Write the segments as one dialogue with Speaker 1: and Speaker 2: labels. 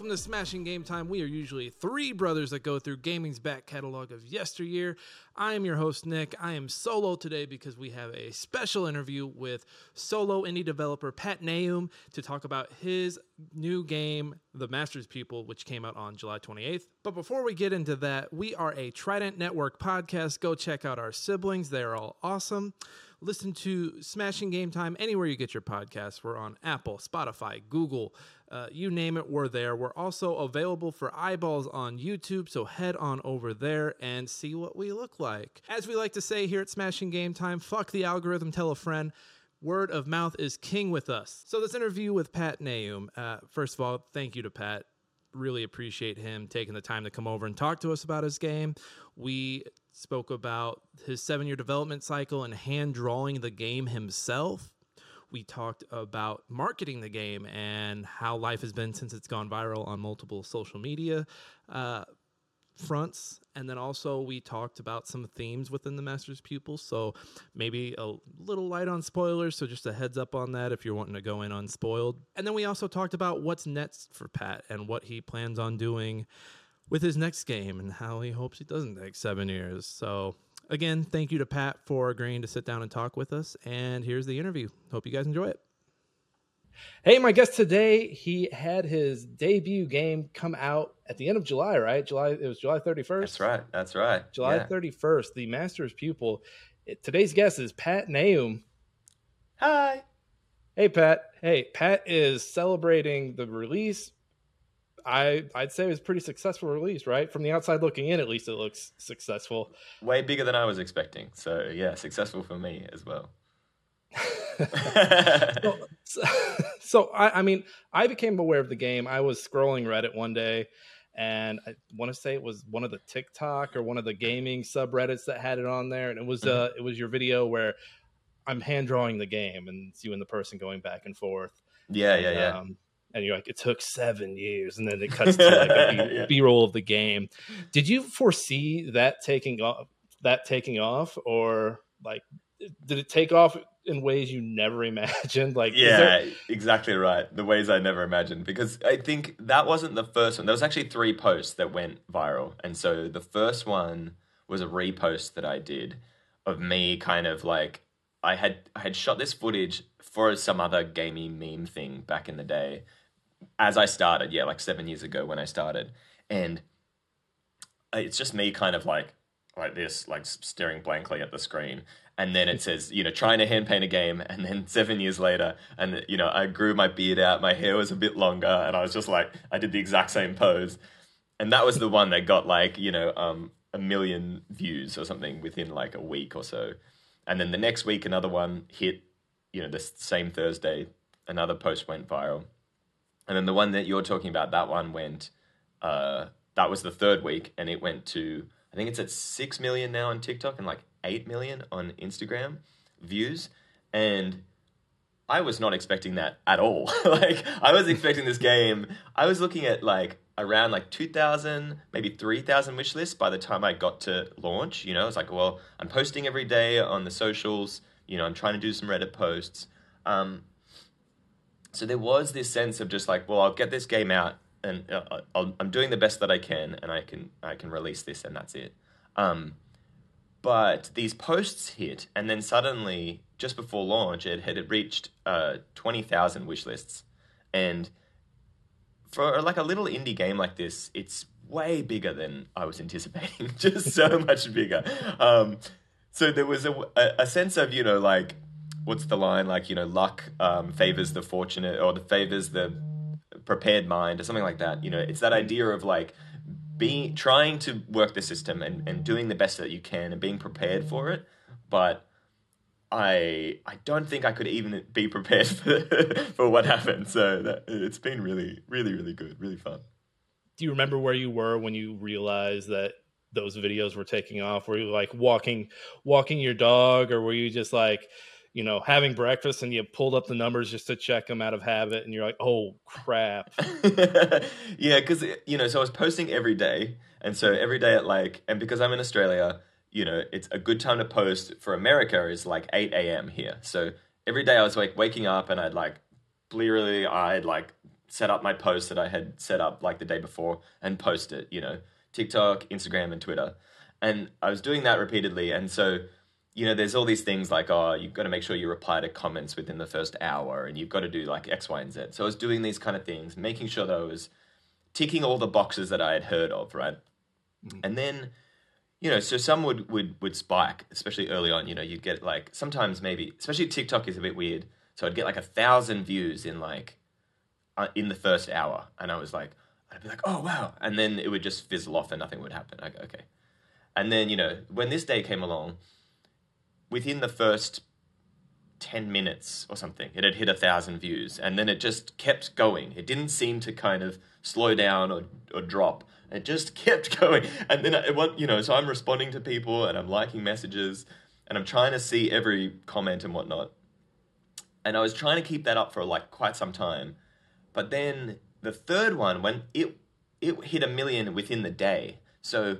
Speaker 1: Welcome to Smashing Game Time. We are usually three brothers that go through gaming's back catalog of yesteryear. I am your host, Nick. I am solo today because we have a special interview with solo indie developer Pat Naoum to talk about his new game, The Masters Pupil, which came out on July 28th. But before we get into that, we are a Trident Network podcast. Go check out our siblings, they're all awesome. Listen to Smashing Game Time anywhere you get your podcasts. We're on Apple, Spotify, Google, uh, you name it, we're there. We're also available for eyeballs on YouTube, so head on over there and see what we look like. As we like to say here at Smashing Game Time, fuck the algorithm, tell a friend. Word of mouth is king with us. So, this interview with Pat Naoum. Uh, first of all, thank you to Pat really appreciate him taking the time to come over and talk to us about his game. We spoke about his seven year development cycle and hand drawing the game himself. We talked about marketing the game and how life has been since it's gone viral on multiple social media uh, fronts. And then also, we talked about some themes within the Master's Pupils. So, maybe a little light on spoilers. So, just a heads up on that if you're wanting to go in unspoiled. And then we also talked about what's next for Pat and what he plans on doing with his next game and how he hopes it doesn't take seven years. So, again, thank you to Pat for agreeing to sit down and talk with us. And here's the interview. Hope you guys enjoy it. Hey, my guest today, he had his debut game come out at the end of July, right? July, it was July 31st.
Speaker 2: That's right. That's right.
Speaker 1: July yeah. 31st, the Master's Pupil. Today's guest is Pat Naoum.
Speaker 2: Hi.
Speaker 1: Hey, Pat. Hey, Pat is celebrating the release I I'd say it was pretty successful release, right? From the outside looking in, at least it looks successful.
Speaker 2: Way bigger than I was expecting. So yeah, successful for me as well.
Speaker 1: so, so I, I mean, I became aware of the game. I was scrolling Reddit one day, and I want to say it was one of the TikTok or one of the gaming subreddits that had it on there, and it was mm-hmm. uh, it was your video where I'm hand drawing the game, and it's you and the person going back and forth.
Speaker 2: Yeah, yeah, yeah.
Speaker 1: Um, and you're like, it took seven years, and then it cuts to like a B, roll of the game. Did you foresee that taking off? That taking off, or like, did it take off in ways you never imagined? Like,
Speaker 2: yeah, there... exactly right. The ways I never imagined, because I think that wasn't the first one. There was actually three posts that went viral, and so the first one was a repost that I did of me, kind of like I had I had shot this footage for some other gamey meme thing back in the day as I started, yeah, like seven years ago when I started, and it's just me kind of like like this, like staring blankly at the screen, and then it says, you know, trying to hand paint a game, and then seven years later, and you know, I grew my beard out, my hair was a bit longer, and I was just like, I did the exact same pose, and that was the one that got like, you know, um, a million views or something within like a week or so, and then the next week another one hit, you know, the same Thursday, another post went viral and then the one that you're talking about, that one went, uh, that was the third week, and it went to, I think it's at 6 million now on TikTok and like 8 million on Instagram views. And I was not expecting that at all. like, I was expecting this game, I was looking at like around like 2,000, maybe 3,000 wish lists by the time I got to launch. You know, it's like, well, I'm posting every day on the socials, you know, I'm trying to do some Reddit posts. Um, so there was this sense of just like, well, I'll get this game out and uh, i am doing the best that I can, and I can I can release this, and that's it. Um, but these posts hit, and then suddenly, just before launch, it had reached uh, twenty thousand wish lists, and for like a little indie game like this, it's way bigger than I was anticipating. just so much bigger. Um, so there was a, a sense of you know like what's the line? Like you know luck um, favors the fortunate or the favors the prepared mind or something like that. You know it's that idea of like being trying to work the system and, and doing the best that you can and being prepared for it. But i i don't think i could even be prepared for, for what happened. So that, it's been really really really good really fun.
Speaker 1: Do you remember where you were when you realized that those videos were taking off? Were you like walking walking your dog or were you just like you know, having breakfast and you pulled up the numbers just to check them out of habit, and you're like, oh crap.
Speaker 2: yeah, because you know, so I was posting every day, and so every day at like, and because I'm in Australia, you know, it's a good time to post for America is like 8 a.m. here. So every day I was like waking up and I'd like blearily eyed like set up my post that I had set up like the day before and post it, you know, TikTok, Instagram, and Twitter. And I was doing that repeatedly. And so, you know, there's all these things like, oh, you've got to make sure you reply to comments within the first hour and you've got to do like X, Y, and Z. So I was doing these kind of things, making sure that I was ticking all the boxes that I had heard of, right? Mm-hmm. And then, you know, so some would, would would spike, especially early on. You know, you'd get like sometimes maybe, especially TikTok is a bit weird. So I'd get like a thousand views in like uh, in the first hour, and I was like, I'd be like, oh wow, and then it would just fizzle off and nothing would happen. I go, okay, and then you know when this day came along, within the first 10 minutes or something. It had hit a thousand views and then it just kept going. It didn't seem to kind of slow down or, or drop. It just kept going. And then it you know, so I'm responding to people and I'm liking messages and I'm trying to see every comment and whatnot. And I was trying to keep that up for like quite some time. But then the third one, when it it hit a million within the day. So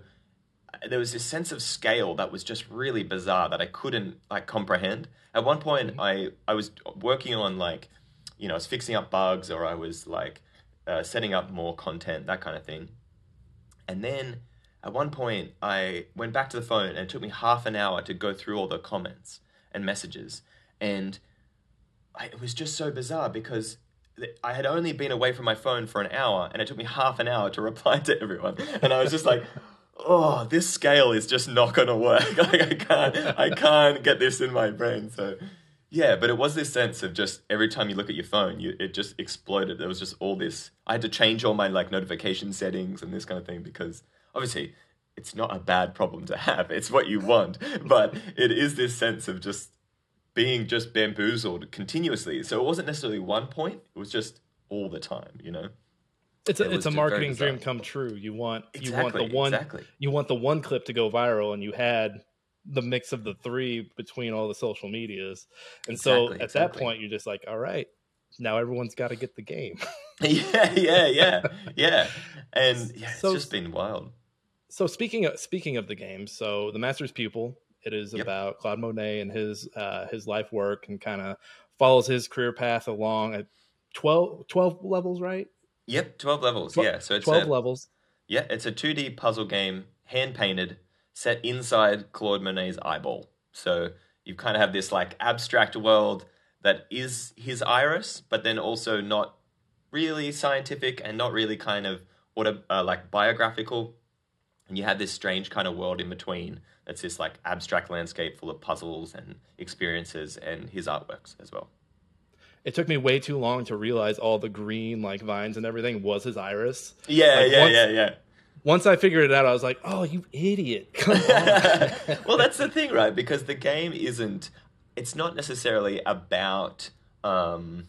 Speaker 2: there was this sense of scale that was just really bizarre that I couldn't like comprehend. At one point, mm-hmm. I I was working on like, you know, I was fixing up bugs or I was like uh, setting up more content, that kind of thing. And then at one point, I went back to the phone and it took me half an hour to go through all the comments and messages, and I, it was just so bizarre because I had only been away from my phone for an hour, and it took me half an hour to reply to everyone, and I was just like oh, this scale is just not going to work. like I can't, I can't get this in my brain. So, yeah, but it was this sense of just every time you look at your phone, you it just exploded. There was just all this. I had to change all my like notification settings and this kind of thing because obviously it's not a bad problem to have. It's what you want, but it is this sense of just being just bamboozled continuously. So it wasn't necessarily one point; it was just all the time. You know.
Speaker 1: It's a, it it's a marketing dream come true. You want exactly, you want the one exactly. you want the one clip to go viral, and you had the mix of the three between all the social medias. And exactly, so at that point, you're just like, all right, now everyone's got to get the game.
Speaker 2: yeah, yeah, yeah, yeah. And yeah, it's so, just been wild.
Speaker 1: So speaking of speaking of the game, so the Master's Pupil, it is yep. about Claude Monet and his uh, his life work and kind of follows his career path along at 12, 12 levels, right?
Speaker 2: Yep, 12 levels. 12, yeah, so it's
Speaker 1: 12 a, levels.
Speaker 2: Yeah, it's a 2D puzzle game, hand painted, set inside Claude Monet's eyeball. So you kind of have this like abstract world that is his iris, but then also not really scientific and not really kind of auto, uh, like biographical. And you have this strange kind of world in between that's this like abstract landscape full of puzzles and experiences and his artworks as well
Speaker 1: it took me way too long to realize all the green like vines and everything was his iris.
Speaker 2: Yeah,
Speaker 1: like,
Speaker 2: yeah, once, yeah, yeah.
Speaker 1: Once I figured it out, I was like, "Oh, you idiot!"
Speaker 2: Well, that's the thing, right? Because the game isn't. It's not necessarily about. Um,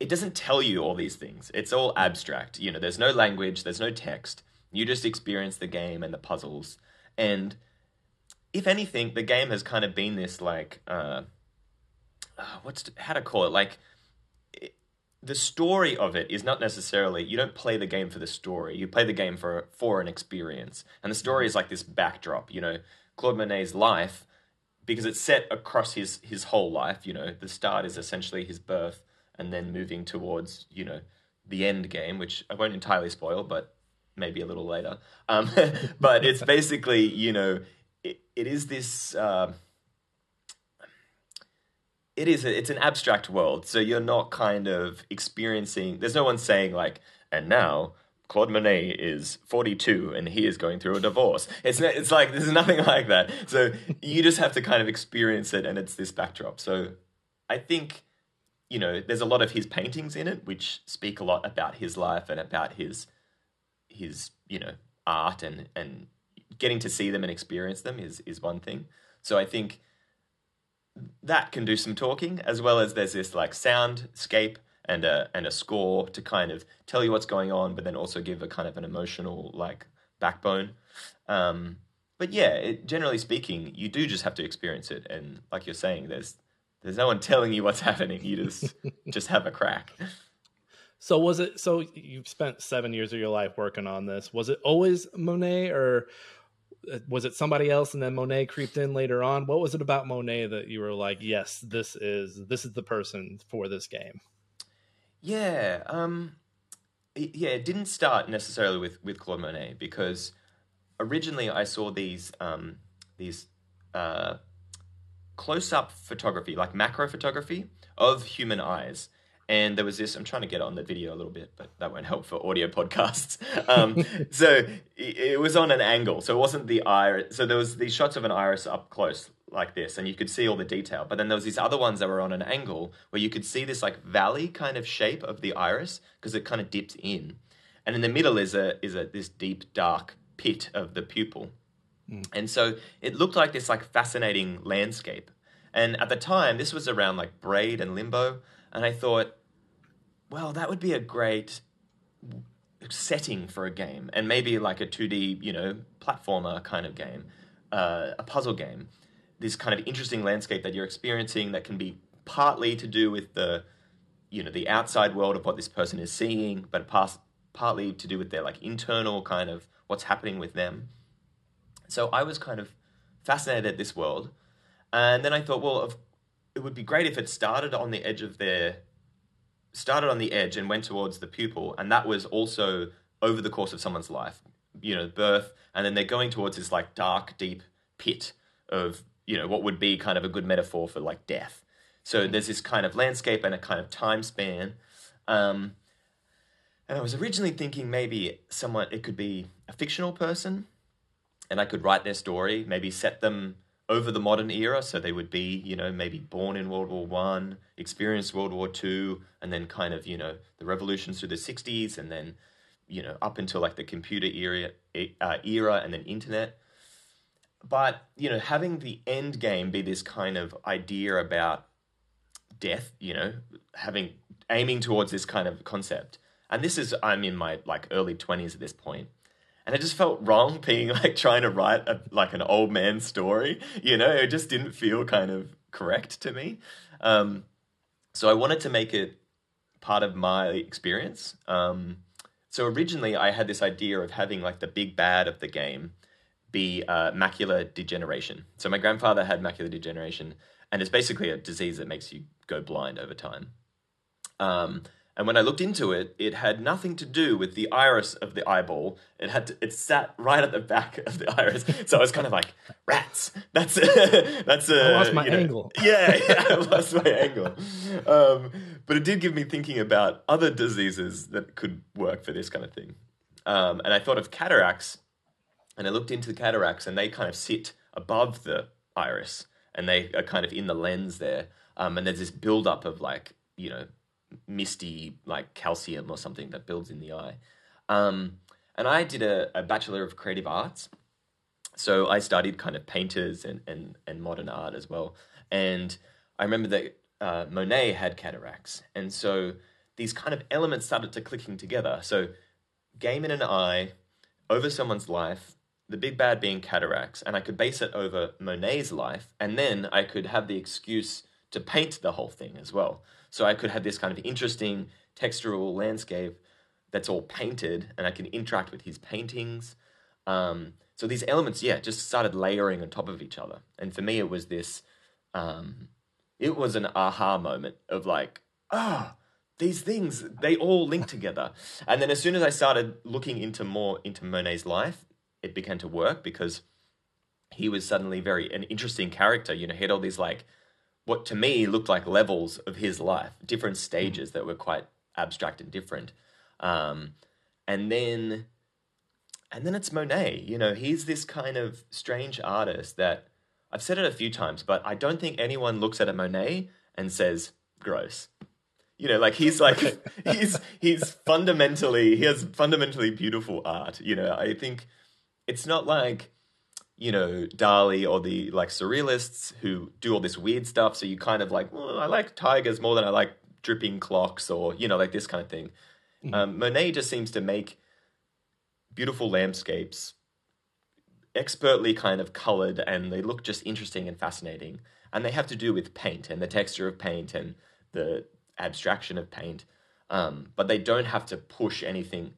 Speaker 2: it doesn't tell you all these things. It's all abstract. You know, there's no language, there's no text. You just experience the game and the puzzles. And if anything, the game has kind of been this like. Uh, uh, what's how to call it? Like it, the story of it is not necessarily you don't play the game for the story. You play the game for for an experience. And the story is like this backdrop you know? Claude monet's life because it's set across his his whole life you know? The start is essentially his birth and then moving towards you know the end game which i won't entirely spoil but maybe a little later. Um, but it's basically you know it, it is this uh, it is a, it's an abstract world so you're not kind of experiencing there's no one saying like and now Claude Monet is 42 and he is going through a divorce. It's it's like there's nothing like that. So you just have to kind of experience it and it's this backdrop. So I think you know there's a lot of his paintings in it which speak a lot about his life and about his his you know art and and getting to see them and experience them is is one thing. So I think that can do some talking, as well as there's this like soundscape and a and a score to kind of tell you what's going on, but then also give a kind of an emotional like backbone. Um, but yeah, it, generally speaking, you do just have to experience it, and like you're saying, there's there's no one telling you what's happening. You just just have a crack.
Speaker 1: So was it? So you've spent seven years of your life working on this. Was it always Monet, or was it somebody else and then monet creeped in later on what was it about monet that you were like yes this is this is the person for this game
Speaker 2: Yeah, um, yeah, it didn't start necessarily with with Claude Monet because originally I saw these um, these uh, close up photography, like macro photography of human eyes. And there was this, I'm trying to get on the video a little bit, but that won't help for audio podcasts. Um, so it, it was on an angle. So it wasn't the iris. So there was these shots of an iris up close like this, and you could see all the detail. But then there was these other ones that were on an angle where you could see this like valley kind of shape of the iris because it kind of dips in. And in the middle is a is a this deep dark pit of the pupil. Mm. And so it looked like this like fascinating landscape. And at the time, this was around like Braid and Limbo, and I thought, well, that would be a great setting for a game, and maybe like a 2D, you know, platformer kind of game, uh, a puzzle game. This kind of interesting landscape that you're experiencing that can be partly to do with the, you know, the outside world of what this person is seeing, but past, partly to do with their like internal kind of what's happening with them. So I was kind of fascinated at this world. And then I thought, well, it would be great if it started on the edge of their, started on the edge and went towards the pupil. And that was also over the course of someone's life, you know, birth. And then they're going towards this like dark, deep pit of, you know, what would be kind of a good metaphor for like death. So there's this kind of landscape and a kind of time span. Um, and I was originally thinking maybe someone, it could be a fictional person, and I could write their story, maybe set them over the modern era, so they would be, you know, maybe born in World War One, experienced World War Two, and then kind of, you know, the revolutions through the '60s, and then, you know, up until like the computer era, uh, era, and then internet. But you know, having the end game be this kind of idea about death, you know, having aiming towards this kind of concept. And this is I'm in my like early twenties at this point, and it just felt wrong being like trying to write a, like an old man story. You know, it just didn't feel kind of correct to me. Um, so I wanted to make it part of my experience. Um, so originally, I had this idea of having like the big bad of the game be uh, macular degeneration. So my grandfather had macular degeneration, and it's basically a disease that makes you go blind over time. Um, and when I looked into it, it had nothing to do with the iris of the eyeball. It had to, it sat right at the back of the iris. So I was kind of like, rats. That's a, that's a.
Speaker 1: I lost my know, angle.
Speaker 2: Yeah, yeah, I lost my angle. Um, but it did give me thinking about other diseases that could work for this kind of thing. Um, and I thought of cataracts, and I looked into the cataracts, and they kind of sit above the iris, and they are kind of in the lens there. Um, and there's this buildup of like you know misty like calcium or something that builds in the eye. Um, and I did a, a Bachelor of Creative Arts. So I studied kind of painters and, and, and modern art as well. And I remember that uh, Monet had cataracts. And so these kind of elements started to clicking together. So game in an eye, over someone's life, the big bad being cataracts, and I could base it over Monet's life, and then I could have the excuse to paint the whole thing as well. So I could have this kind of interesting textural landscape that's all painted, and I can interact with his paintings. Um, so these elements, yeah, just started layering on top of each other. And for me, it was this, um, it was an aha moment of like, ah, oh, these things, they all link together. And then as soon as I started looking into more into Monet's life, it began to work because he was suddenly very an interesting character. You know, he had all these like what to me looked like levels of his life, different stages that were quite abstract and different. Um, and then, and then it's Monet. You know, he's this kind of strange artist that I've said it a few times, but I don't think anyone looks at a Monet and says gross. You know, like he's like he's he's fundamentally he has fundamentally beautiful art. You know, I think it's not like you know, Dali or the like surrealists who do all this weird stuff. So you kind of like, well, I like tigers more than I like dripping clocks or, you know, like this kind of thing. Mm-hmm. Um, Monet just seems to make beautiful landscapes expertly kind of colored and they look just interesting and fascinating. And they have to do with paint and the texture of paint and the abstraction of paint. Um, but they don't have to push anything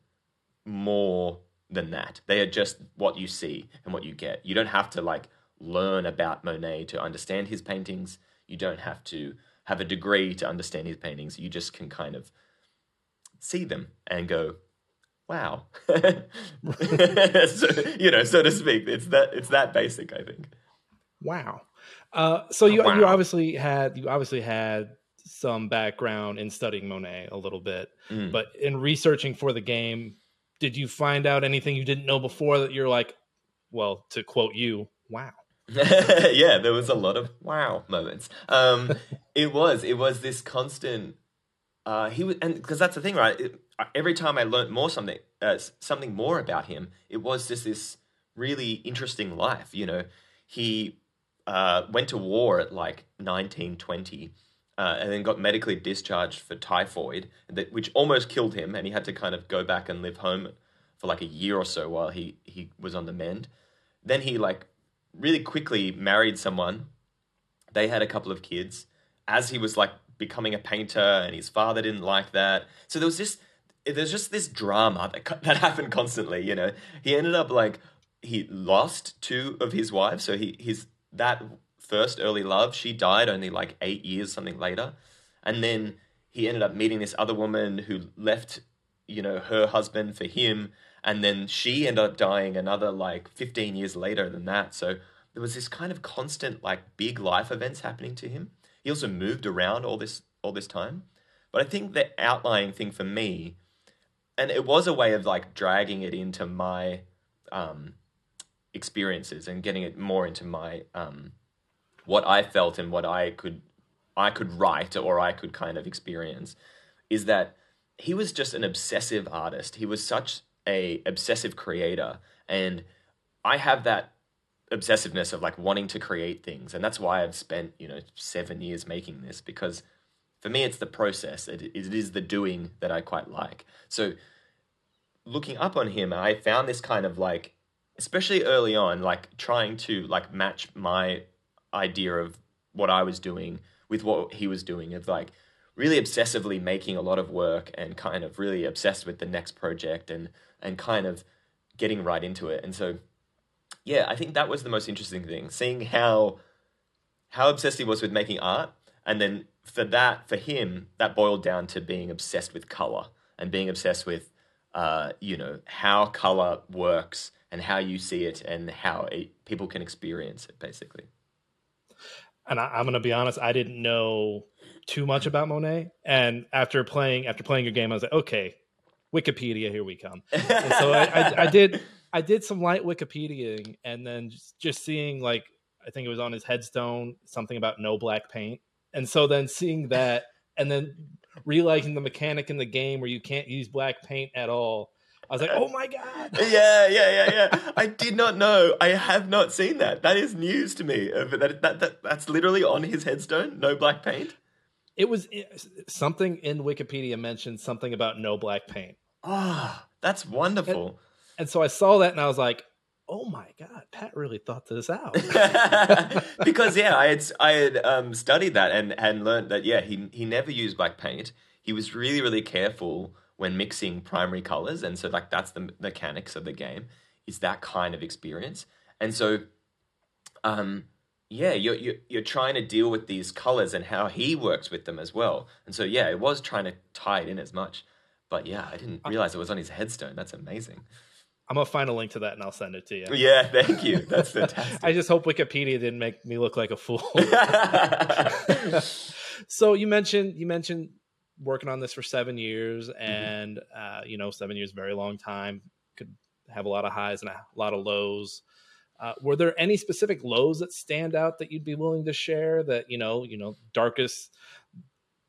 Speaker 2: more than that. They are just what you see and what you get. You don't have to like learn about Monet to understand his paintings. You don't have to have a degree to understand his paintings. You just can kind of see them and go, wow. so, you know, so to speak. It's that it's that basic, I think.
Speaker 1: Wow. Uh, so you wow. you obviously had you obviously had some background in studying Monet a little bit, mm. but in researching for the game, did you find out anything you didn't know before that you're like, well, to quote you, wow.
Speaker 2: yeah, there was a lot of wow moments. Um, it was it was this constant. Uh, he was, and because that's the thing, right? It, every time I learned more something, uh, something more about him, it was just this really interesting life. You know, he uh, went to war at like nineteen twenty. Uh, and then got medically discharged for typhoid, that, which almost killed him, and he had to kind of go back and live home for like a year or so while he he was on the mend. Then he like really quickly married someone. They had a couple of kids as he was like becoming a painter, and his father didn't like that. So there was this, there's just this drama that that happened constantly. You know, he ended up like he lost two of his wives. So he his that first early love she died only like eight years something later, and then he ended up meeting this other woman who left you know her husband for him. And then she ended up dying another like 15 years later than that. So there was this kind of constant like big life events happening to him. He also moved around all this all this time. But i think the outlying thing for me and it was a way of like dragging it into my um, experiences and getting it more into my um, what i felt and what i could i could write or i could kind of experience is that he was just an obsessive artist. He was such a obsessive creator. And I have that obsessiveness of like wanting to create things. And that's why I've spent you know 7 years making this because for me it's the process. It, it is the doing that I quite like. So looking up on him I found this kind of like especially early on like trying to like match my idea of what I was doing with what he was doing of like really obsessively making a lot of work and kind of really obsessed with the next project and and kind of getting right into it. And so, yeah, I think that was the most interesting thing, seeing how how obsessed he was with making art, and then for that, for him, that boiled down to being obsessed with color and being obsessed with, uh, you know, how color works and how you see it and how it, people can experience it, basically.
Speaker 1: And I, I'm going to be honest, I didn't know too much about Monet, and after playing after playing your game, I was like, okay, Wikipedia, here we come. And so I, I, I, did I did some light Wikipediaing, and then just, just seeing like I think it was on his headstone something about no black paint, and so then seeing that, and then realizing the mechanic in the game where you can't use black paint at all. I was like, "Oh my god!"
Speaker 2: Yeah, yeah, yeah, yeah. I did not know. I have not seen that. That is news to me. That, that, that that's literally on his headstone. No black paint.
Speaker 1: It was something in Wikipedia mentioned something about no black paint.
Speaker 2: Ah, oh, that's wonderful.
Speaker 1: And, and so I saw that and I was like, oh my god pat really thought this out
Speaker 2: because yeah i had i had um, studied that and and learned that yeah he he never used black paint he was really really careful when mixing primary colors and so like that's the mechanics of the game is that kind of experience and so um yeah you're, you're you're trying to deal with these colors and how he works with them as well and so yeah it was trying to tie it in as much but yeah, I didn't realize it was on his headstone. That's amazing.
Speaker 1: I'm gonna find a link to that and I'll send it to you.
Speaker 2: Yeah, thank you. That's fantastic.
Speaker 1: I just hope Wikipedia didn't make me look like a fool. so you mentioned you mentioned working on this for seven years, mm-hmm. and mm-hmm. uh, you know, seven years very long time. Could have a lot of highs and a lot of lows. Uh, were there any specific lows that stand out that you'd be willing to share? That you know, you know, darkest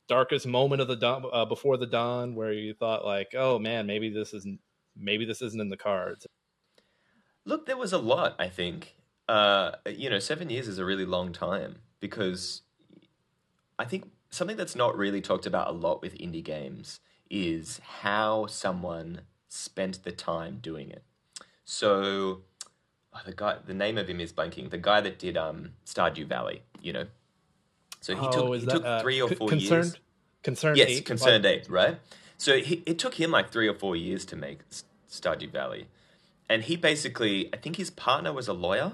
Speaker 1: darkest moment of the dawn uh, before the dawn where you thought like oh man maybe this isn't maybe this isn't in the cards
Speaker 2: look there was a lot i think uh, you know seven years is a really long time because i think something that's not really talked about a lot with indie games is how someone spent the time doing it so oh, the guy the name of him is blanking the guy that did um stardew valley you know so he oh, took he that, took uh, three or four concerned, years.
Speaker 1: Concerned
Speaker 2: yes, eight, concerned like... eight, right? So he, it took him like three or four years to make Stardew Valley, and he basically, I think his partner was a lawyer,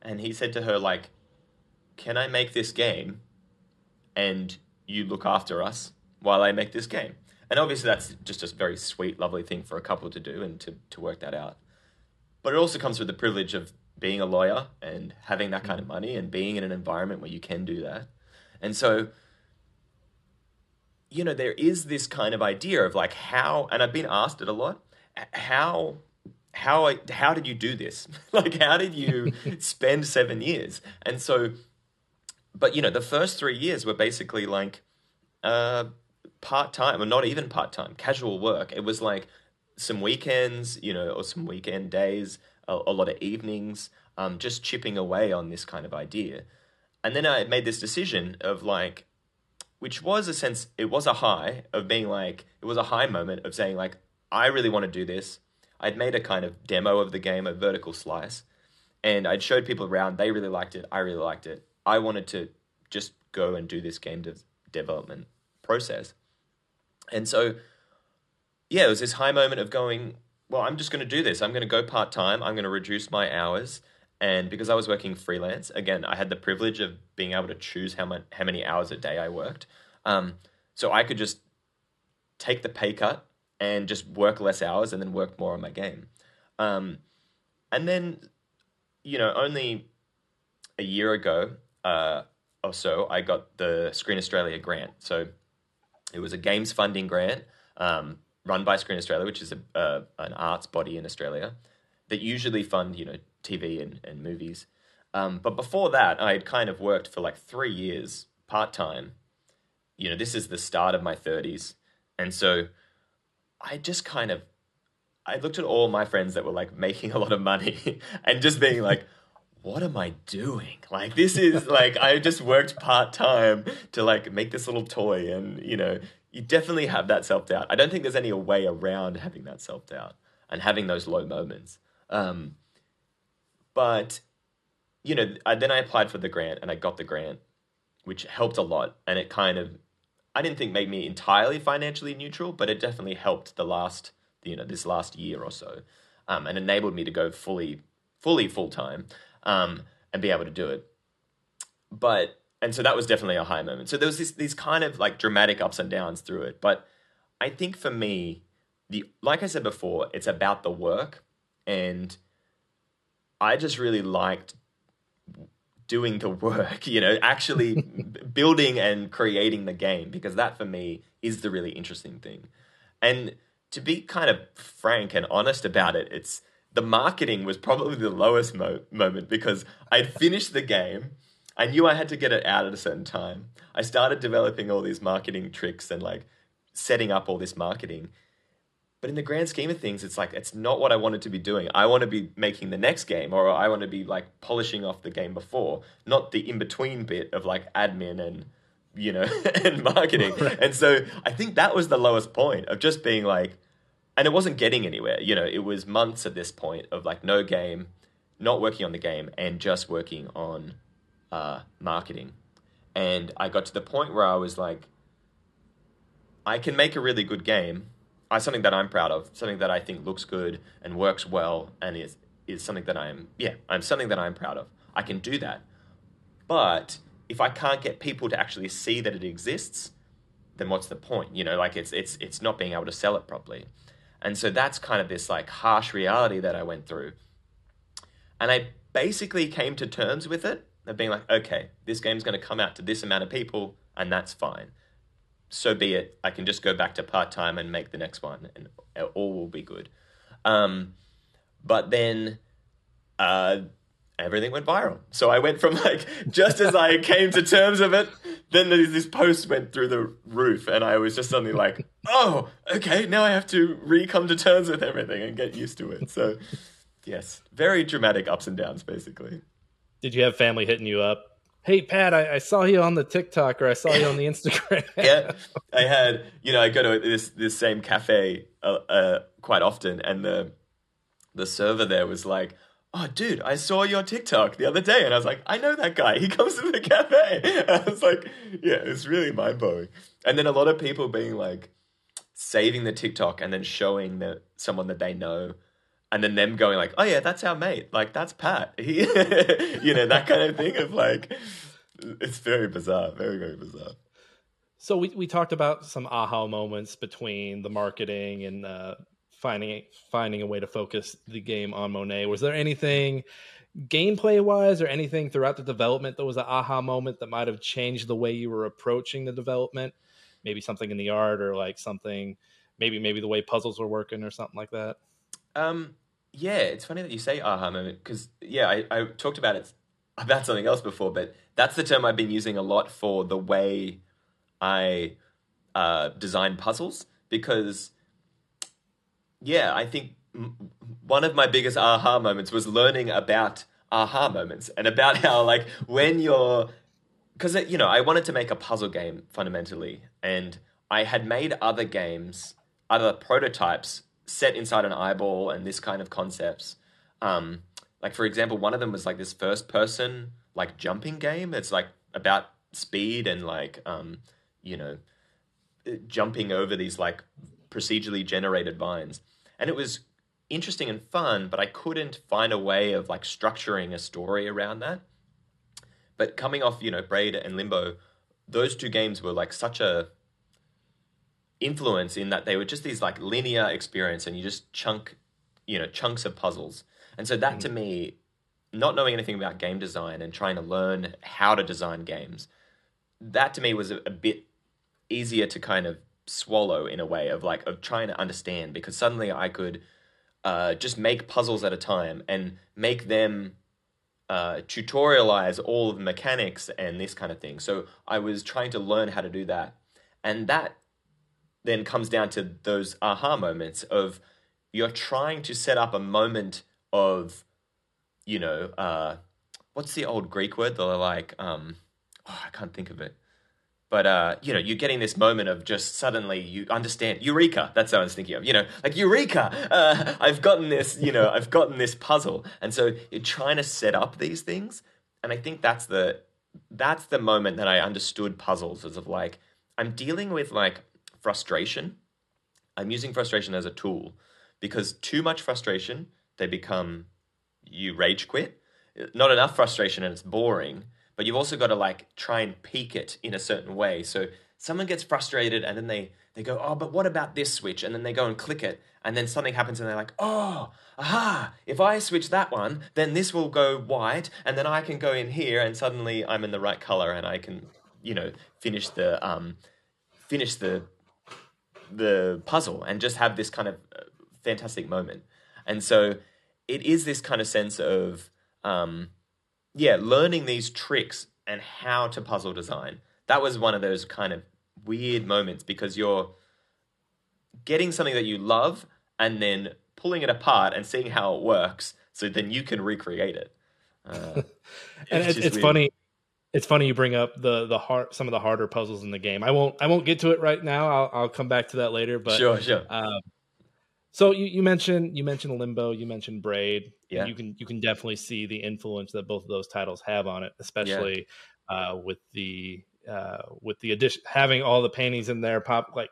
Speaker 2: and he said to her like, "Can I make this game, and you look after us while I make this game?" And obviously, that's just a very sweet, lovely thing for a couple to do and to, to work that out. But it also comes with the privilege of being a lawyer and having that kind of money and being in an environment where you can do that. And so, you know, there is this kind of idea of like how, and I've been asked it a lot, how how how did you do this? like how did you spend 7 years? And so but you know, the first 3 years were basically like uh part-time or not even part-time, casual work. It was like some weekends, you know, or some weekend days, a, a lot of evenings, um, just chipping away on this kind of idea. And then I made this decision of like, which was a sense, it was a high of being like, it was a high moment of saying like, I really want to do this. I'd made a kind of demo of the game, a vertical slice, and I'd showed people around. They really liked it. I really liked it. I wanted to just go and do this game de- development process. And so, yeah, it was this high moment of going, well, I'm just going to do this. I'm going to go part time. I'm going to reduce my hours. And because I was working freelance, again, I had the privilege of being able to choose how, much, how many hours a day I worked. Um, so I could just take the pay cut and just work less hours and then work more on my game. Um, and then, you know, only a year ago uh, or so, I got the Screen Australia grant. So it was a games funding grant um, run by Screen Australia, which is a, uh, an arts body in Australia that usually fund, you know, TV and, and movies. Um, but before that, I had kind of worked for like three years part time. You know, this is the start of my 30s. And so I just kind of I looked at all my friends that were like making a lot of money and just being like, what am I doing? Like this is like I just worked part time to like make this little toy and you know, you definitely have that self doubt. I don't think there's any way around having that self doubt and having those low moments. Um, but you know, I, then I applied for the grant and I got the grant, which helped a lot, and it kind of I didn't think made me entirely financially neutral, but it definitely helped the last, you know, this last year or so, um, and enabled me to go fully, fully full time, um, and be able to do it. But and so that was definitely a high moment. So there was this these kind of like dramatic ups and downs through it. But I think for me, the like I said before, it's about the work, and I just really liked doing the work, you know, actually building and creating the game, because that for me is the really interesting thing. And to be kind of frank and honest about it, it's the marketing was probably the lowest mo- moment because I'd finished the game. I knew I had to get it out at a certain time. I started developing all these marketing tricks and like setting up all this marketing. But in the grand scheme of things, it's like it's not what I wanted to be doing. I want to be making the next game, or I want to be like polishing off the game before, not the in between bit of like admin and you know and marketing. Right. And so I think that was the lowest point of just being like, and it wasn't getting anywhere. You know, it was months at this point of like no game, not working on the game, and just working on uh, marketing. And I got to the point where I was like, I can make a really good game uh, something that I'm proud of, something that I think looks good and works well, and is is something that I'm yeah, I'm something that I'm proud of. I can do that, but if I can't get people to actually see that it exists, then what's the point? You know, like it's it's it's not being able to sell it properly, and so that's kind of this like harsh reality that I went through, and I basically came to terms with it of being like, okay, this game's going to come out to this amount of people, and that's fine so be it. I can just go back to part time and make the next one, and all will be good. Um, but then uh, everything went viral. So I went from like just as I came to terms of it, then this post went through the roof, and I was just suddenly like, oh, okay, now I have to re come to terms with everything and get used to it. So yes, very dramatic ups and downs, basically.
Speaker 1: Did you have family hitting you up hey pat I, I, saw you on the tiktok or i saw you on the instagram
Speaker 2: yeah i had you know i go to this this same cafe uh, uh, quite often and the the server there was like oh dude i saw your tiktok the other day and i was like i know that guy he comes to the cafe and i was like yeah it's really mind-blowing and then a lot of people being like saving the tiktok and then showing that someone that they know and then them going like, "Oh yeah, that's our mate. Like that's Pat." He, you know, that kind of thing of like, it's very bizarre, very very bizarre.
Speaker 1: So we we talked about some aha moments between the marketing and uh, finding finding a way to focus the game on Monet. Was there anything gameplay wise or anything throughout the development that was an aha moment that might have changed the way you were approaching the development? Maybe something in the art or like something maybe maybe the way puzzles were working or something like that.
Speaker 2: Um yeah, it's funny that you say aha moment because yeah, I, I talked about it about something else before, but that's the term I've been using a lot for the way I uh, design puzzles because yeah, I think one of my biggest aha moments was learning about aha moments and about how like when you're because you know I wanted to make a puzzle game fundamentally, and I had made other games, other prototypes set inside an eyeball and this kind of concepts. Um, like for example, one of them was like this first person like jumping game. It's like about speed and like um, you know jumping over these like procedurally generated vines and it was interesting and fun, but I couldn't find a way of like structuring a story around that. But coming off, you know, Braid and Limbo, those two games were like such a influence in that they were just these like linear experience and you just chunk, you know, chunks of puzzles. And so that mm. to me, not knowing anything about game design and trying to learn how to design games, that to me was a, a bit easier to kind of swallow in a way of like of trying to understand because suddenly I could uh, just make puzzles at a time and make them uh, tutorialize all of the mechanics and this kind of thing. So I was trying to learn how to do that, and that then comes down to those aha moments of you're trying to set up a moment of you know uh, what's the old Greek word? They're like um, oh, I can't think of it but uh, you know, you're getting this moment of just suddenly you understand eureka. That's what I was thinking of. You know, like eureka. Uh, I've gotten this. You know, I've gotten this puzzle, and so you're trying to set up these things. And I think that's the that's the moment that I understood puzzles as of like I'm dealing with like frustration. I'm using frustration as a tool because too much frustration, they become you rage quit. Not enough frustration and it's boring but you've also got to like try and peak it in a certain way. So someone gets frustrated and then they they go, oh, but what about this switch? And then they go and click it, and then something happens, and they're like, oh, aha! If I switch that one, then this will go white, and then I can go in here, and suddenly I'm in the right color, and I can, you know, finish the um, finish the the puzzle, and just have this kind of uh, fantastic moment. And so it is this kind of sense of um, yeah, learning these tricks and how to puzzle design. That was one of those kind of weird moments because you're getting something that you love and then pulling it apart and seeing how it works so then you can recreate it.
Speaker 1: Uh, and it's, it's funny it's funny you bring up the the hard some of the harder puzzles in the game. I won't I won't get to it right now. I'll I'll come back to that later. But
Speaker 2: sure, sure.
Speaker 1: Um, so you, you mentioned you mentioned Limbo, you mentioned Braid. Yeah. You can you can definitely see the influence that both of those titles have on it, especially yeah. uh, with the uh, with the addition having all the paintings in there. Pop like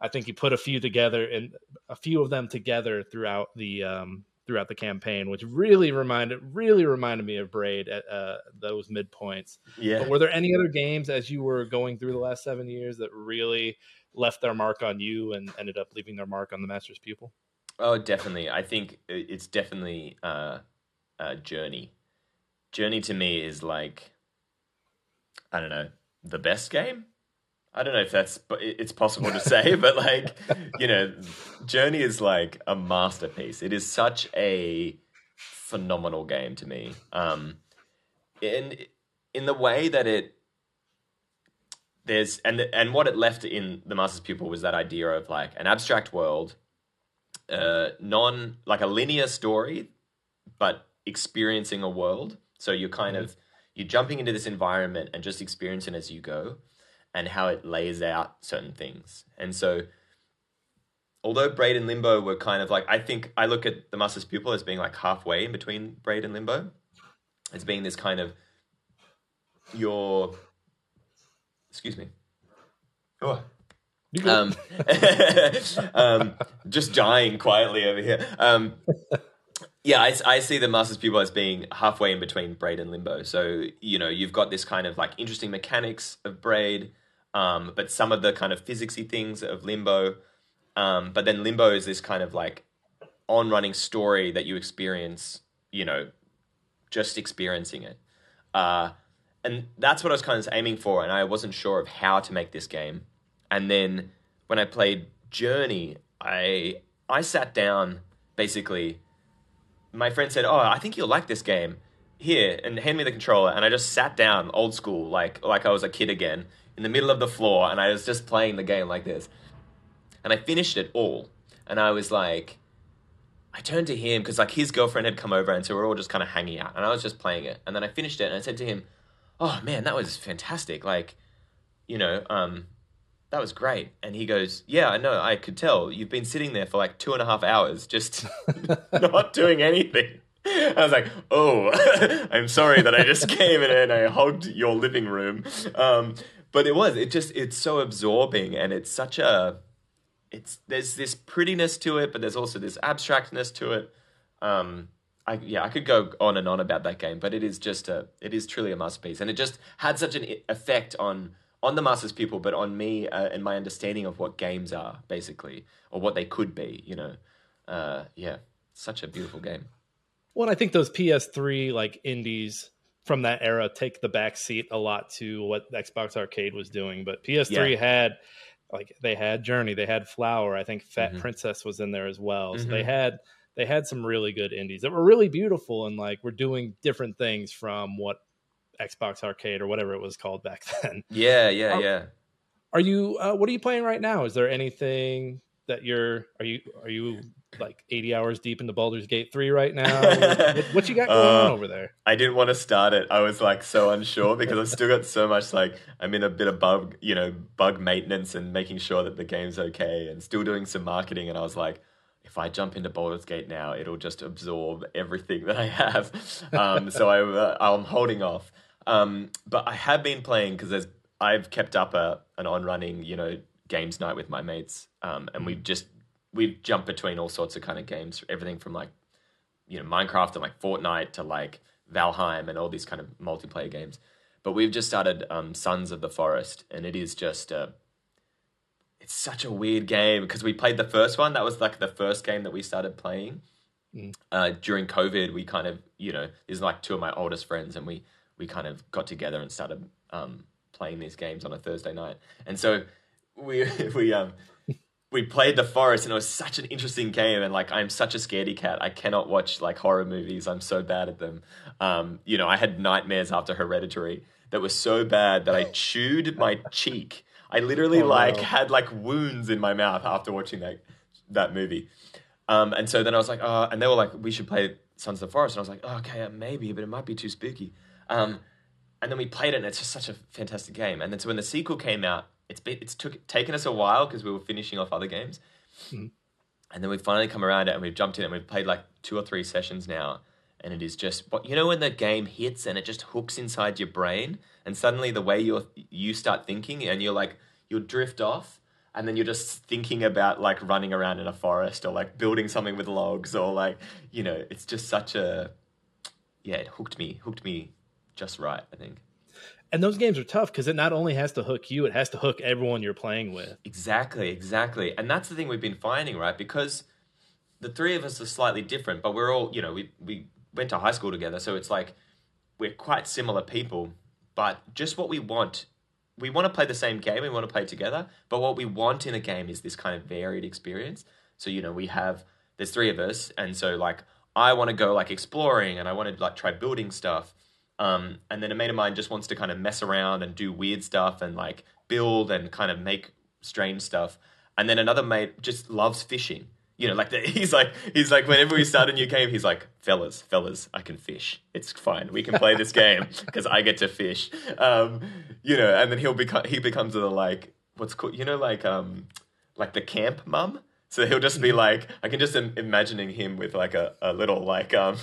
Speaker 1: I think you put a few together and a few of them together throughout the um, throughout the campaign, which really reminded really reminded me of Braid at uh, those midpoints.
Speaker 2: Yeah.
Speaker 1: But were there any other games as you were going through the last seven years that really left their mark on you and ended up leaving their mark on the master's pupil?
Speaker 2: Oh, definitely. I think it's definitely uh, a journey. Journey to me is like, I don't know, the best game. I don't know if that's but it's possible to say, but like, you know, Journey is like a masterpiece. It is such a phenomenal game to me. Um, in in the way that it there's and and what it left in the master's pupil was that idea of like an abstract world uh non like a linear story but experiencing a world so you're kind mm-hmm. of you're jumping into this environment and just experiencing as you go and how it lays out certain things and so although braid and limbo were kind of like i think i look at the master's pupil as being like halfway in between braid and limbo as being this kind of your Excuse me. Oh. Um, um, just dying quietly over here. Um, yeah, I, I, see the Masters Pupil as being halfway in between Braid and Limbo. So, you know, you've got this kind of like interesting mechanics of Braid, um, but some of the kind of physicsy things of Limbo. Um, but then Limbo is this kind of like on running story that you experience, you know, just experiencing it. Uh, and that's what I was kind of aiming for, and I wasn't sure of how to make this game. And then when I played Journey, I I sat down basically. My friend said, "Oh, I think you'll like this game. Here, and hand me the controller." And I just sat down, old school, like like I was a kid again, in the middle of the floor, and I was just playing the game like this. And I finished it all, and I was like, I turned to him because like his girlfriend had come over, and so we are all just kind of hanging out, and I was just playing it, and then I finished it, and I said to him, "Oh man, that was fantastic! Like, you know, um, that was great." And he goes, "Yeah, I know. I could tell. You've been sitting there for like two and a half hours, just not doing anything." I was like, "Oh, I'm sorry that I just came in and I hogged your living room." Um, but it was. It just. It's so absorbing, and it's such a it's there's this prettiness to it, but there's also this abstractness to it. Um, I, yeah, I could go on and on about that game, but it is just a, it is truly a masterpiece, and it just had such an effect on on the Master's Pupil, but on me uh, and my understanding of what games are, basically, or what they could be. You know, uh, yeah, such a beautiful game.
Speaker 1: Well, I think those PS3 like indies from that era take the back seat a lot to what Xbox Arcade was doing, but PS3 yeah. had like they had Journey, they had Flower. I think Fat mm-hmm. Princess was in there as well. So mm-hmm. they had they had some really good indies that were really beautiful and like were doing different things from what Xbox Arcade or whatever it was called back then.
Speaker 2: Yeah, yeah, are, yeah.
Speaker 1: Are you uh, what are you playing right now? Is there anything that you're are you are you like 80 hours deep into Baldur's Gate 3 right now? what, what, you got going uh, on over there?
Speaker 2: I didn't want to start it. I was like so unsure because I've still got so much like I'm in a bit of bug, you know, bug maintenance and making sure that the game's okay and still doing some marketing and I was like if I jump into Baldur's Gate now, it'll just absorb everything that I have. Um, so I, uh, I'm holding off. Um, but I have been playing because I've kept up a an on running, you know, games night with my mates, um, and we've just we've jumped between all sorts of kind of games, everything from like you know Minecraft and like Fortnite to like Valheim and all these kind of multiplayer games. But we've just started um, Sons of the Forest, and it is just uh, it's such a weird game because we played the first one. That was like the first game that we started playing mm. uh, during COVID. We kind of you know these are like two of my oldest friends, and we we kind of got together and started um, playing these games on a Thursday night, and so we we um we played the forest and it was such an interesting game and like i'm such a scaredy cat. I cannot watch like horror movies. I'm so bad at them. Um, you know i had nightmares after hereditary that were so bad that i chewed my cheek. I literally oh, like had like wounds in my mouth after watching that that movie. Um, and so then i was like oh and they were like we should play sons of the forest. And i was like oh, okay maybe but it might be too spooky um, and then we played it and it's just such a fantastic game and then so when the sequel came out it's been it's took taken us a while because we were finishing off other games, mm. and then we've finally come around it and we've jumped in and we've played like two or three sessions now, and it is just you know when the game hits and it just hooks inside your brain, and suddenly the way you you start thinking and you're like you'll drift off. And then you're just thinking about like running around in a forest or like building something with logs or like, you know, it's just such a, yeah, it hooked me, hooked me just right, I think
Speaker 1: and those games are tough because it not only has to hook you, it has to hook everyone you're playing with.
Speaker 2: Exactly, exactly. And that's the thing we've been finding, right? Because the three of us are slightly different, but we're all, you know, we, we went to high school together. So it's like we're quite similar people, but just what we want. We want to play the same game, we want to play together, but what we want in a game is this kind of varied experience. So, you know, we have, there's three of us, and so like I want to go like exploring and I want to like try building stuff um, and then a mate of mine just wants to kind of mess around and do weird stuff and like build and kind of make strange stuff. And then another mate just loves fishing. You know, like the, he's like he's like whenever we start a new game, he's like, fellas, fellas, I can fish. It's fine. We can play this game because I get to fish. Um, you know, and then he'll become he becomes the like what's called you know like um like the camp mum so he'll just be like, I can just Im- imagining him with like a, a little like um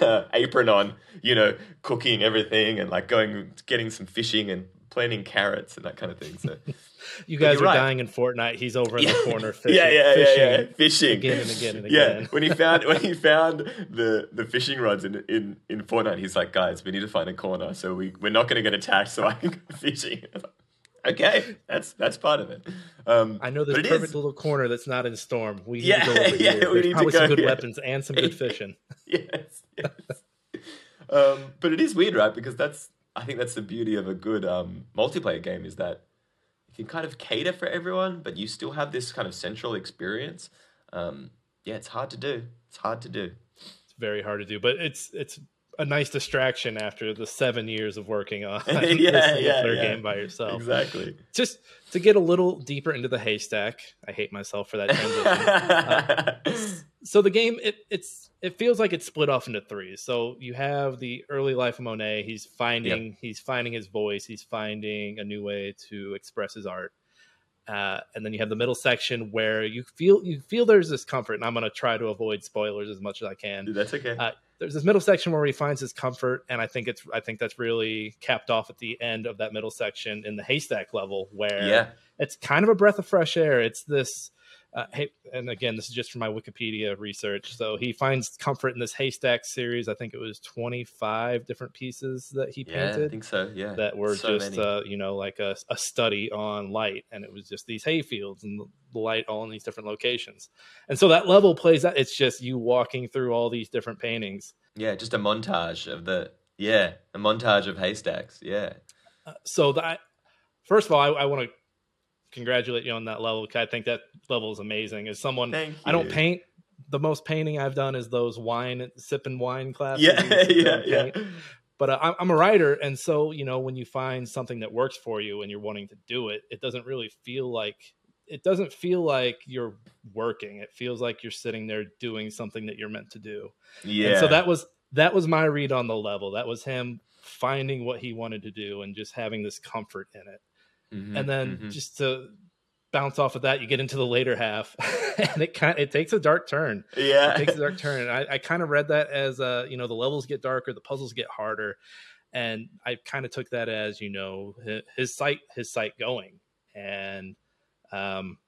Speaker 2: apron on, you know, cooking everything and like going getting some fishing and planting carrots and that kind of thing. So
Speaker 1: you guys are right. dying in Fortnite. He's over in the corner
Speaker 2: fishing. yeah, yeah,
Speaker 1: fishing
Speaker 2: yeah, yeah, fishing
Speaker 1: again and again and again.
Speaker 2: Yeah, when he found when he found the the fishing rods in in in Fortnite, he's like, guys, we need to find a corner so we we're not going to get attacked, so I can go fishing. Okay, that's that's part of it. Um,
Speaker 1: I know this perfect is... little corner that's not in storm. We need yeah, to go over yeah, here. There's probably go, some good yeah. weapons and some good fishing.
Speaker 2: yes, yes. um, but it is weird, right? Because that's I think that's the beauty of a good um, multiplayer game is that you can kind of cater for everyone, but you still have this kind of central experience. Um, yeah, it's hard to do. It's hard to do.
Speaker 1: It's very hard to do, but it's it's a nice distraction after the seven years of working on yeah, this yeah, yeah. game by yourself.
Speaker 2: Exactly.
Speaker 1: Just to get a little deeper into the haystack. I hate myself for that transition. uh, so the game it it's it feels like it's split off into three. So you have the early life of Monet. He's finding yep. he's finding his voice. He's finding a new way to express his art. Uh, and then you have the middle section where you feel you feel there's this comfort, and I'm going to try to avoid spoilers as much as I can.
Speaker 2: That's okay. Uh,
Speaker 1: there's this middle section where he finds his comfort, and I think it's I think that's really capped off at the end of that middle section in the haystack level, where
Speaker 2: yeah.
Speaker 1: it's kind of a breath of fresh air. It's this uh, hey, and again, this is just from my Wikipedia research. So he finds comfort in this haystack series. I think it was 25 different pieces that he painted.
Speaker 2: Yeah, I think so. Yeah.
Speaker 1: That were so just, uh, you know, like a, a, study on light. And it was just these hay fields and the light all in these different locations. And so that level plays out. It's just you walking through all these different paintings.
Speaker 2: Yeah. Just a montage of the, yeah, a montage of haystacks. Yeah.
Speaker 1: Uh, so that, first of all, I, I want to congratulate you on that level. I think that level is amazing. As someone, I don't paint. The most painting I've done is those wine sipping wine classes.
Speaker 2: Yeah, yeah, yeah.
Speaker 1: But uh, I'm a writer, and so you know when you find something that works for you and you're wanting to do it, it doesn't really feel like it doesn't feel like you're working. It feels like you're sitting there doing something that you're meant to do.
Speaker 2: Yeah.
Speaker 1: And so that was that was my read on the level. That was him finding what he wanted to do and just having this comfort in it. Mm-hmm, and then mm-hmm. just to bounce off of that, you get into the later half, and it kind of, it takes a dark turn.
Speaker 2: Yeah,
Speaker 1: it takes a dark turn. And I, I kind of read that as uh, you know, the levels get darker, the puzzles get harder, and I kind of took that as you know his, his sight his sight going, and um,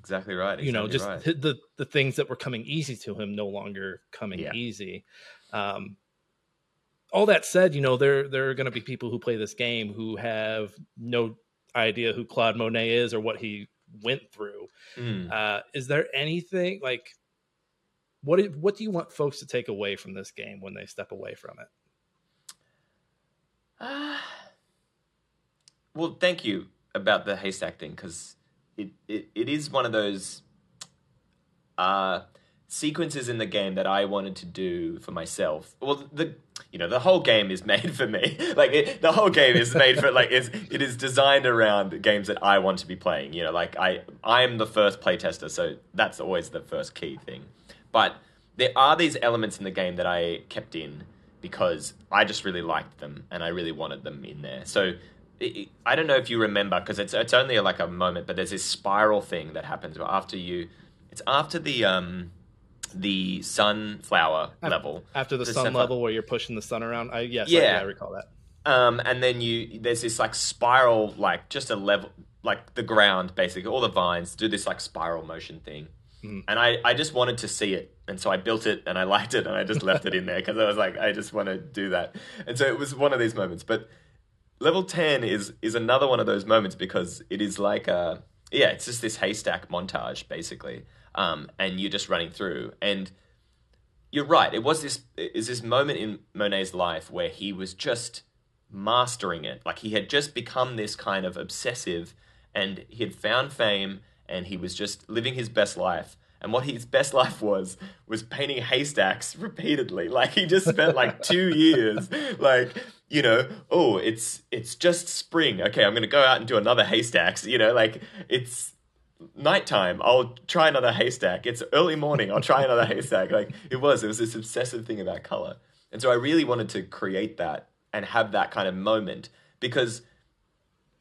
Speaker 2: exactly right. Exactly
Speaker 1: you know, just
Speaker 2: right.
Speaker 1: the the things that were coming easy to him no longer coming yeah. easy. Um, all that said, you know, there there are going to be people who play this game who have no idea who Claude Monet is or what he went through. Mm. Uh, is there anything like what do, what do you want folks to take away from this game when they step away from it?
Speaker 2: Uh, well, thank you about the haystack thing because it, it, it is one of those uh, sequences in the game that I wanted to do for myself. Well, the you know the whole game is made for me like it, the whole game is made for like is it is designed around games that i want to be playing you know like i i am the first playtester so that's always the first key thing but there are these elements in the game that i kept in because i just really liked them and i really wanted them in there so I don't know if you remember because it's it's only like a moment, but there's this spiral thing that happens after you. It's after the um, the sunflower
Speaker 1: after,
Speaker 2: level.
Speaker 1: After the, the sun sunflower. level where you're pushing the sun around. I yes, yeah, I, yeah, I recall that.
Speaker 2: Um, and then you there's this like spiral, like just a level, like the ground basically. All the vines do this like spiral motion thing. Mm. And I, I just wanted to see it. And so I built it and I liked it and I just left it in there because I was like, I just want to do that. And so it was one of these moments. But level 10 is is another one of those moments because it is like a yeah, it's just this haystack montage basically um, and you're just running through. And you're right. It was this is this moment in Monet's life where he was just mastering it. Like he had just become this kind of obsessive, and he had found fame, and he was just living his best life. And what his best life was was painting haystacks repeatedly. Like he just spent like two years, like you know, oh, it's it's just spring. Okay, I'm gonna go out and do another haystacks. You know, like it's nighttime i'll try another haystack. It's early morning i'll try another haystack. Like it was it was this obsessive thing about color. And so i really wanted to create that and have that kind of moment because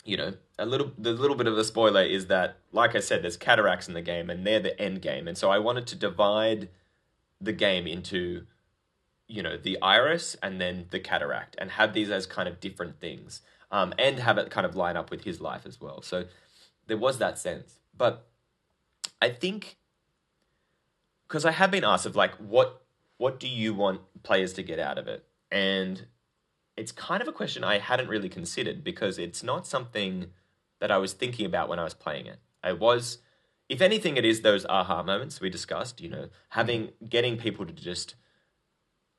Speaker 2: you know a little the little bit of a spoiler is that like i said there's cataracts in the game and they're the end game. And so i wanted to divide the game into you know the iris and then the cataract and have these as kind of different things um, and have it kind of line up with his life as well. So there was that sense but I think because I have been asked of like what what do you want players to get out of it? And it's kind of a question I hadn't really considered because it's not something that I was thinking about when I was playing it. I was, if anything, it is those aha moments we discussed. You know, having getting people to just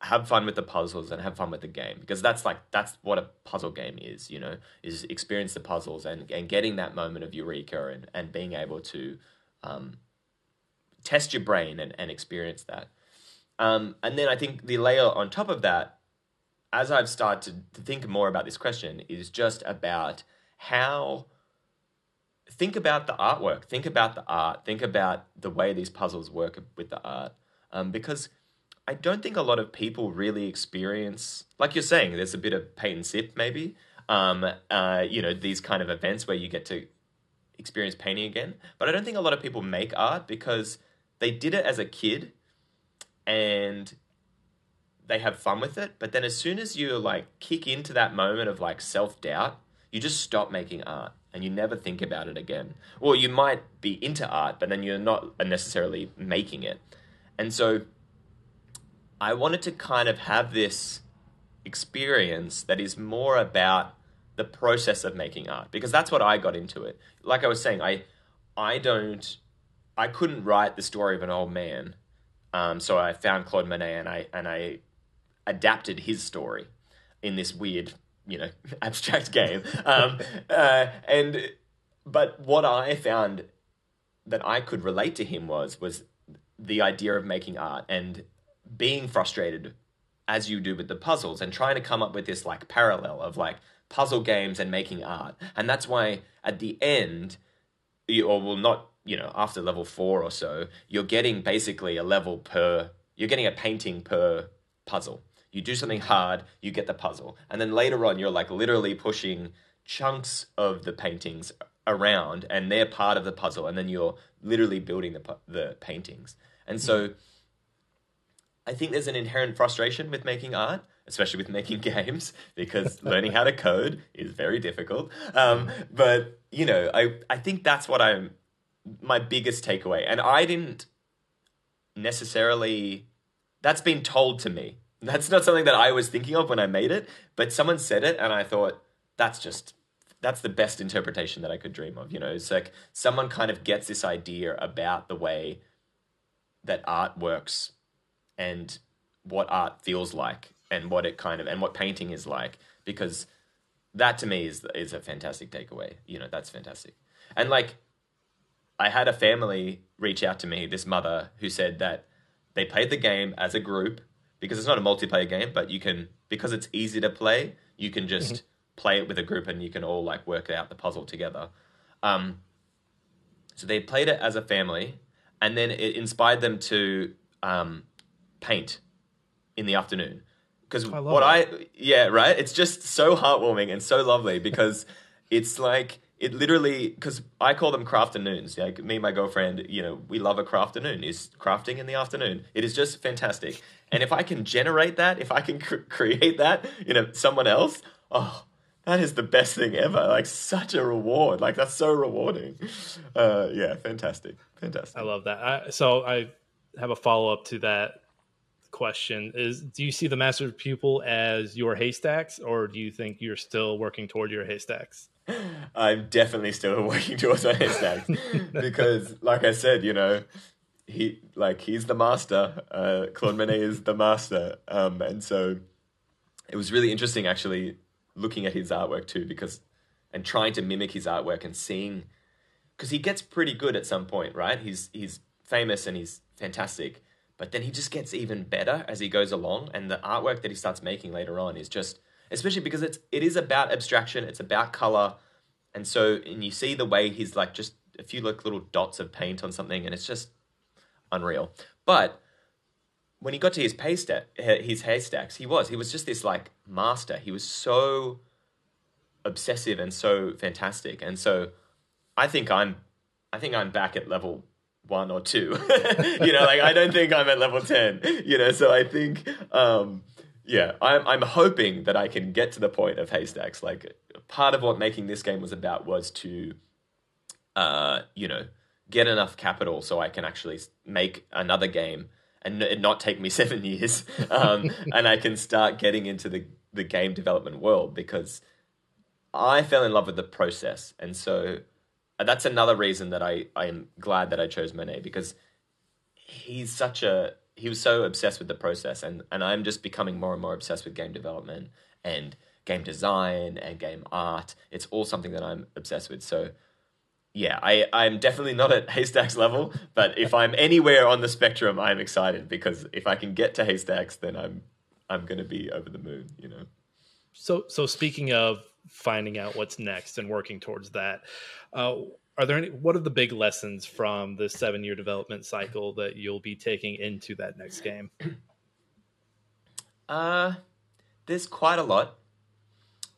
Speaker 2: have fun with the puzzles and have fun with the game because that's like that's what a puzzle game is you know is experience the puzzles and and getting that moment of eureka and and being able to um, test your brain and, and experience that. Um, and then i think the layer on top of that as i've started to think more about this question is just about how think about the artwork think about the art think about the way these puzzles work with the art. Um, because I don't think a lot of people really experience, like you're saying, there's a bit of paint and sip maybe. Um, uh, you know, these kind of events where you get to experience painting again. But I don't think a lot of people make art because they did it as a kid and they have fun with it. But then as soon as you like kick into that moment of like self doubt, you just stop making art and you never think about it again. Or you might be into art, but then you're not necessarily making it. And so I wanted to kind of have this experience that is more about the process of making art because that's what I got into it. Like I was saying, I I don't I couldn't write the story of an old man, um, so I found Claude Monet and I and I adapted his story in this weird you know abstract game. Um, uh, and but what I found that I could relate to him was was the idea of making art and being frustrated as you do with the puzzles and trying to come up with this like parallel of like puzzle games and making art. And that's why at the end, you, or well, not, you know, after level four or so, you're getting basically a level per, you're getting a painting per puzzle. You do something hard, you get the puzzle. And then later on, you're like literally pushing chunks of the paintings around and they're part of the puzzle. And then you're literally building the, the paintings. And so, mm-hmm. I think there's an inherent frustration with making art, especially with making games, because learning how to code is very difficult. Um, but you know, I I think that's what I'm my biggest takeaway, and I didn't necessarily. That's been told to me. That's not something that I was thinking of when I made it, but someone said it, and I thought that's just that's the best interpretation that I could dream of. You know, it's like someone kind of gets this idea about the way that art works and what art feels like and what it kind of and what painting is like because that to me is is a fantastic takeaway. You know, that's fantastic. And like I had a family reach out to me, this mother who said that they played the game as a group because it's not a multiplayer game, but you can because it's easy to play, you can just mm-hmm. play it with a group and you can all like work out the puzzle together. Um, so they played it as a family, and then it inspired them to um, paint in the afternoon because what that. I yeah right it's just so heartwarming and so lovely because it's like it literally because I call them craft afternoons. Like me and my girlfriend, you know, we love a craft afternoon. Is crafting in the afternoon. It is just fantastic. And if I can generate that, if I can cr- create that, you know, someone else, oh, that is the best thing ever. Like such a reward. Like that's so rewarding. Uh, yeah, fantastic, fantastic.
Speaker 1: I love that. I, so I have a follow up to that question is do you see the master pupil as your haystacks or do you think you're still working toward your haystacks?
Speaker 2: I'm definitely still working towards my haystacks. Because like i said you know he like he's the master uh, claude monet is the master. Um, and so it was really interesting actually looking at his artwork too because and trying to mimic his artwork and seeing because he gets pretty good at some point right? He's he's famous and he's fantastic but then he just gets even better as he goes along, and the artwork that he starts making later on is just, especially because it's it is about abstraction, it's about color, and so and you see the way he's like just a few like little dots of paint on something, and it's just unreal. But when he got to his paystack, his haystacks, he was he was just this like master. He was so obsessive and so fantastic, and so I think I'm I think I'm back at level one or two. you know, like I don't think I'm at level 10, you know, so I think um yeah, I'm I'm hoping that I can get to the point of haystacks. Like part of what making this game was about was to uh, you know, get enough capital so I can actually make another game and not take me 7 years. Um and I can start getting into the the game development world because I fell in love with the process, and so Uh, that's another reason that I I am glad that I chose Monet because he's such a he was so obsessed with the process, and and I'm just becoming more and more obsessed with game development and game design and game art. It's all something that I'm obsessed with. So yeah, I, I'm definitely not at Haystacks level, but if I'm anywhere on the spectrum, I'm excited because if I can get to Haystacks, then I'm I'm gonna be over the moon, you know.
Speaker 1: So so speaking of finding out what's next and working towards that, uh, are there any what are the big lessons from the seven year development cycle that you'll be taking into that next game?
Speaker 2: Uh there's quite a lot.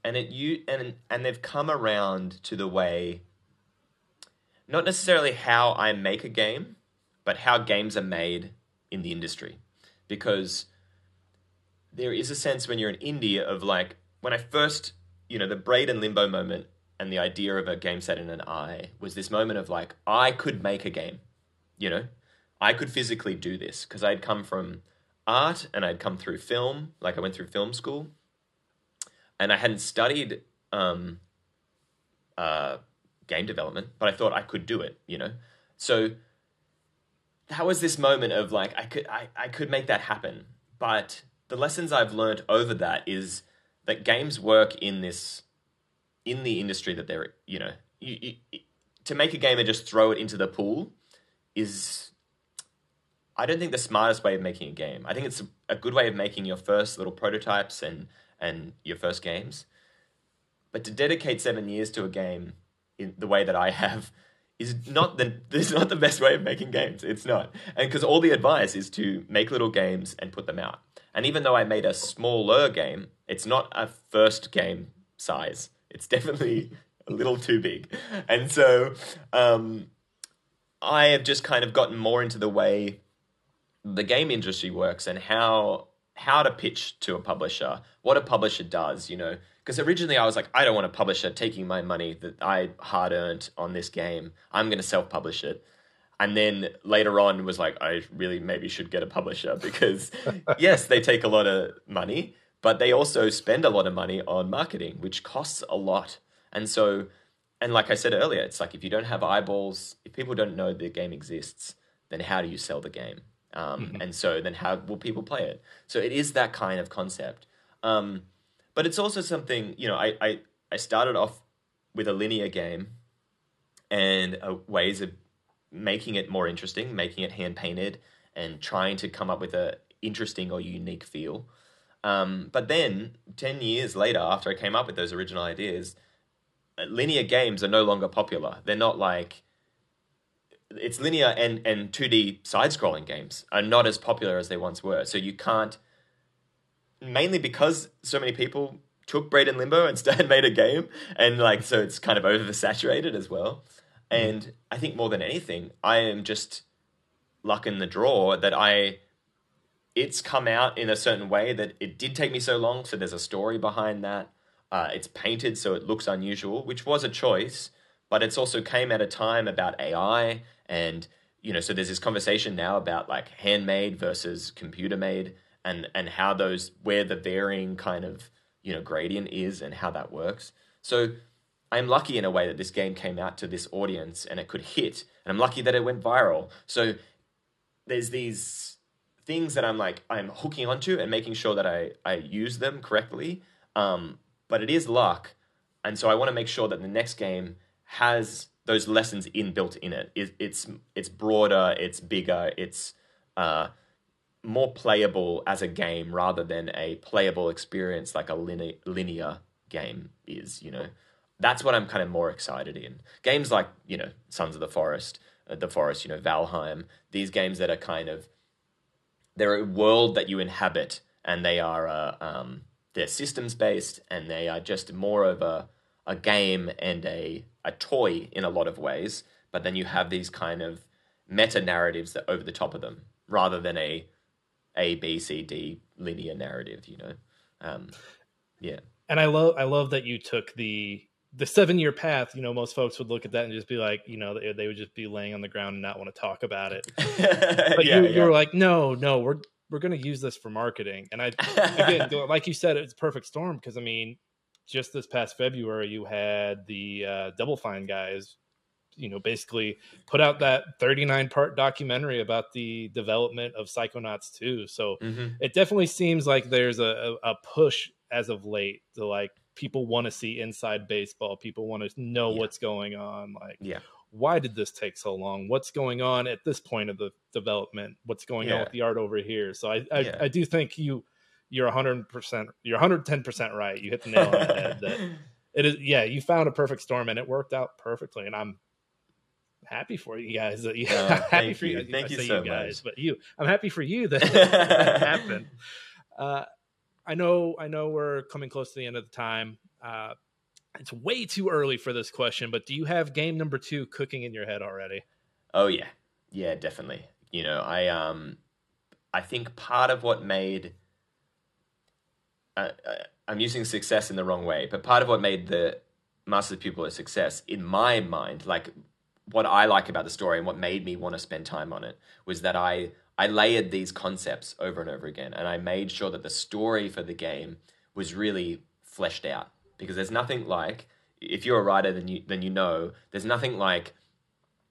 Speaker 2: And it you and and they've come around to the way not necessarily how I make a game, but how games are made in the industry. Because there is a sense when you're in indie of like when I first, you know, the braid and limbo moment and the idea of a game set in an eye was this moment of like I could make a game, you know, I could physically do this because I'd come from art and I'd come through film, like I went through film school, and I hadn't studied um, uh, game development, but I thought I could do it, you know? So that was this moment of like I could I, I could make that happen. But the lessons I've learned over that is that games work in this in the industry that they're you know you, you, to make a game and just throw it into the pool is I don't think the smartest way of making a game. I think it's a good way of making your first little prototypes and and your first games. But to dedicate seven years to a game in the way that I have is not the this is not the best way of making games. It's not, and because all the advice is to make little games and put them out. And even though I made a smaller game, it's not a first game size. It's definitely a little too big, and so um, I have just kind of gotten more into the way the game industry works and how how to pitch to a publisher, what a publisher does, you know, because originally I was like, I don't want a publisher taking my money that I hard earned on this game. I'm going to self publish it. And then later on was like, I really maybe should get a publisher because yes, they take a lot of money, but they also spend a lot of money on marketing, which costs a lot. And so, and like I said earlier, it's like if you don't have eyeballs, if people don't know the game exists, then how do you sell the game? Um, mm-hmm. And so then how will people play it? So it is that kind of concept. Um, but it's also something you know. I I, I started off with a linear game, and uh, ways of making it more interesting, making it hand painted, and trying to come up with a interesting or unique feel. Um, but then, 10 years later, after I came up with those original ideas, uh, linear games are no longer popular. They're not like. It's linear and, and 2D side scrolling games are not as popular as they once were. So you can't mainly because so many people took Braid and Limbo and started made a game, and like so it's kind of oversaturated as well. And I think more than anything, I am just luck in the draw that I it's come out in a certain way that it did take me so long. So there's a story behind that. Uh, it's painted so it looks unusual, which was a choice, but it's also came at a time about AI and you know so there's this conversation now about like handmade versus computer made and and how those where the varying kind of you know gradient is and how that works. So I'm lucky in a way that this game came out to this audience and it could hit, and I'm lucky that it went viral. So there's these things that I'm like I'm hooking onto and making sure that I I use them correctly. Um, but it is luck, and so I want to make sure that the next game has those lessons inbuilt in it. it it's it's broader, it's bigger, it's uh, more playable as a game rather than a playable experience like a linear, linear game is, you know. That's what I'm kind of more excited in. Games like, you know, Sons of the Forest, uh, The Forest, you know, Valheim, these games that are kind of, they're a world that you inhabit and they are, uh, um, they're systems based and they are just more of a, a game and a, a toy in a lot of ways. But then you have these kind of meta narratives that over the top of them rather than a a B C D linear narrative. You know, um, yeah.
Speaker 1: And I love I love that you took the the seven year path. You know, most folks would look at that and just be like, you know, they, they would just be laying on the ground and not want to talk about it. but yeah, you, yeah. you were like, no, no, we're we're going to use this for marketing. And I again, like you said, it's perfect storm because I mean, just this past February, you had the uh, Double Fine guys, you know, basically put out that 39 part documentary about the development of Psychonauts 2. So mm-hmm. it definitely seems like there's a, a push as of late to like people want to see inside baseball. People want to know yeah. what's going on. Like,
Speaker 2: yeah.
Speaker 1: Why did this take so long? What's going on at this point of the development? What's going yeah. on with the art over here? So I, I, yeah. I do think you, you're 100% you're 110% right you hit the nail on the head that it is yeah you found a perfect storm and it worked out perfectly and i'm happy for you guys that you uh, happy for you,
Speaker 2: you. thank you so
Speaker 1: you guys
Speaker 2: much.
Speaker 1: but you i'm happy for you that, that happened. Uh, i know i know we're coming close to the end of the time. Uh, it's way too early for this question but do you have game number two cooking in your head already?
Speaker 2: Oh yeah. Yeah definitely. You know i um i think part of what made uh, I'm using success in the wrong way, but part of what made the Master's Pupil a success in my mind, like what I like about the story and what made me want to spend time on it, was that I I layered these concepts over and over again, and I made sure that the story for the game was really fleshed out. Because there's nothing like if you're a writer, then you then you know there's nothing like